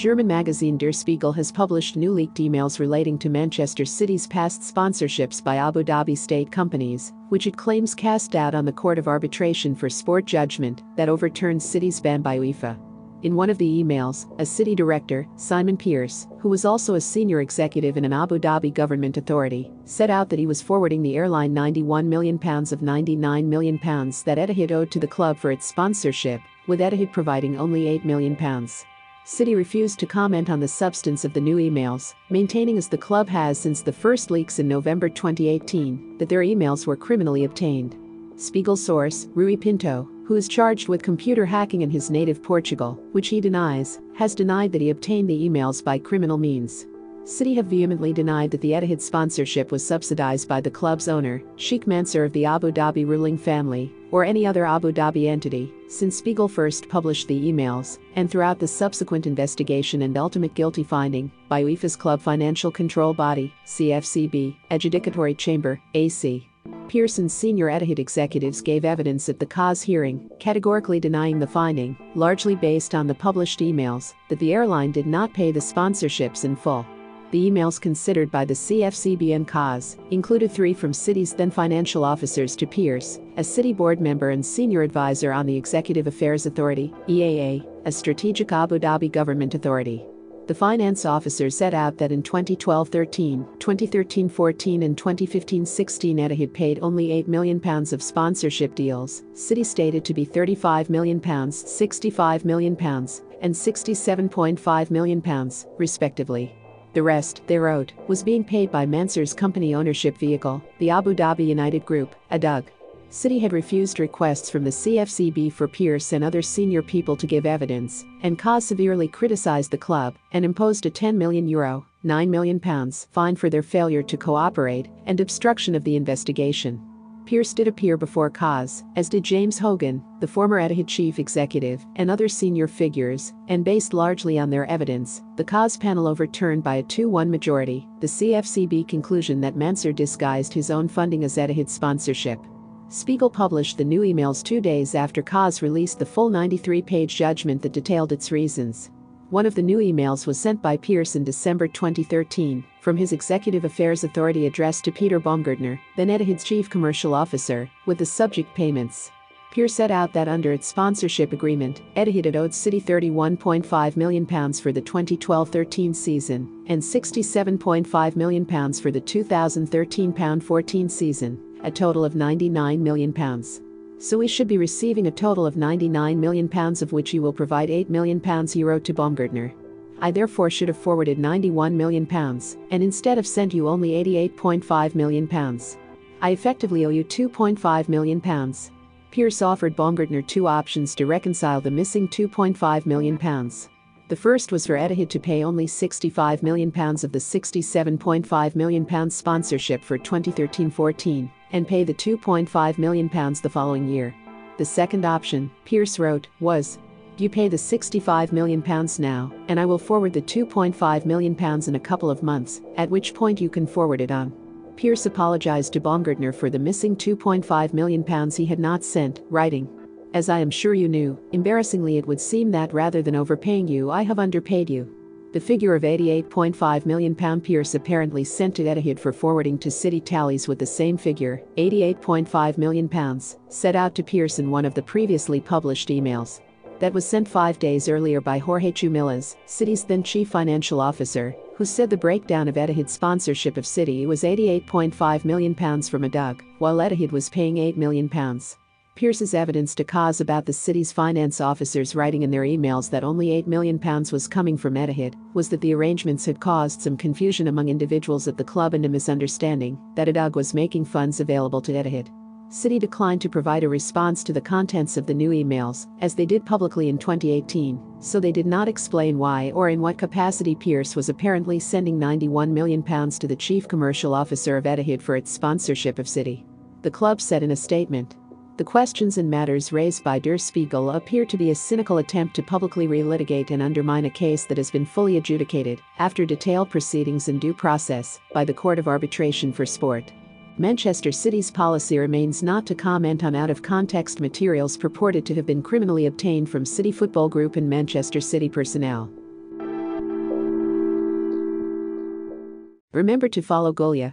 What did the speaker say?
German magazine Der Spiegel has published new leaked emails relating to Manchester City's past sponsorships by Abu Dhabi state companies, which it claims cast doubt on the Court of Arbitration for Sport judgment that overturned City's ban by UEFA. In one of the emails, a city director, Simon Pearce, who was also a senior executive in an Abu Dhabi government authority, set out that he was forwarding the airline £91 million of £99 million that Etihad owed to the club for its sponsorship, with Etihad providing only £8 million. City refused to comment on the substance of the new emails, maintaining as the club has since the first leaks in November 2018 that their emails were criminally obtained. Spiegel source, Rui Pinto, who is charged with computer hacking in his native Portugal, which he denies, has denied that he obtained the emails by criminal means. City have vehemently denied that the Etihad sponsorship was subsidized by the club's owner, Sheikh Mansour of the Abu Dhabi ruling family, or any other Abu Dhabi entity, since Spiegel first published the emails, and throughout the subsequent investigation and ultimate guilty finding by UEFA's club financial control body, CFCB, Adjudicatory Chamber, AC. Pearson's senior Etihad executives gave evidence at the CAS hearing, categorically denying the finding, largely based on the published emails, that the airline did not pay the sponsorships in full. The emails considered by the CFCB and CAS included three from City's then financial officers to Pearce, a City board member and senior advisor on the Executive Affairs Authority, EAA, a strategic Abu Dhabi government authority. The finance officer set out that in 2012-13, 2013-14 and 2015-16 Etihad paid only £8 million of sponsorship deals, City stated to be £35 million, £65 million, and £67.5 million, respectively. The rest, they wrote, was being paid by Mansour's company ownership vehicle, the Abu Dhabi United Group, ADUG. City had refused requests from the CFCB for Pearce and other senior people to give evidence, and CAS severely criticized the club and imposed a 10 million euro, 9 million pounds fine for their failure to cooperate and obstruction of the investigation. Pearce did appear before CAS, as did James Hogan, the former Etihad chief executive, and other senior figures, and based largely on their evidence, the CAS panel overturned by a 2-1 majority the CFCB conclusion that Mansour disguised his own funding as Etihad sponsorship. Spiegel published the new emails two days after CAS released the full 93 page judgment that detailed its reasons. One of the new emails was sent by Pearce in December 2013 from his Executive Affairs Authority addressed to Peter Baumgartner, then Etihad's chief commercial officer, with the subject payments. Pearce set out that under its sponsorship agreement, Etihad had owed City £31.5 million for the 2012-13 season and £67.5 million for the 2013-14 season a total of £99 million. So we should be receiving a total of £99 million of which you will provide £8 million euro to Baumgartner. I therefore should have forwarded £91 million and instead have sent you only £88.5 million. I effectively owe you £2.5 million. Pearce offered Baumgartner two options to reconcile the missing £2.5 million. The first was for Etihad to pay only £65 million of the £67.5 million sponsorship for 2013 14 and pay the £2.5 million the following year. The second option, Pearce wrote, was you pay the £65 million now, and I will forward the £2.5 million in a couple of months, at which point you can forward it on. Pearce apologized to Baumgartner for the missing £2.5 million he had not sent, writing, as I am sure you knew, embarrassingly it would seem that rather than overpaying you I have underpaid you. The figure of £88.5 million Pearce apparently sent to Etihad for forwarding to City tallies with the same figure, £88.5 million, set out to Pearce in one of the previously published emails. That was sent five days earlier by Jorge Chumillas, City's then chief financial officer, who said the breakdown of Etihad's sponsorship of City was £88.5 million from ADUG, while Etihad was paying £8 million. Pearce's evidence to CAS about the city's finance officers writing in their emails that only £8 million was coming from Etihad was that the arrangements had caused some confusion among individuals at the club and a misunderstanding that ADUG was making funds available to Etihad. City declined to provide a response to the contents of the new emails, as they did publicly in 2018, so they did not explain why or in what capacity Pearce was apparently sending £91 million to the chief commercial officer of Etihad for its sponsorship of City. The club said in a statement, the questions and matters raised by Der Spiegel appear to be a cynical attempt to publicly relitigate and undermine a case that has been fully adjudicated, after detailed proceedings and due process, by the Court of Arbitration for Sport. Manchester City's policy remains not to comment on out of context materials purported to have been criminally obtained from City Football Group and Manchester City personnel. Remember to follow Golia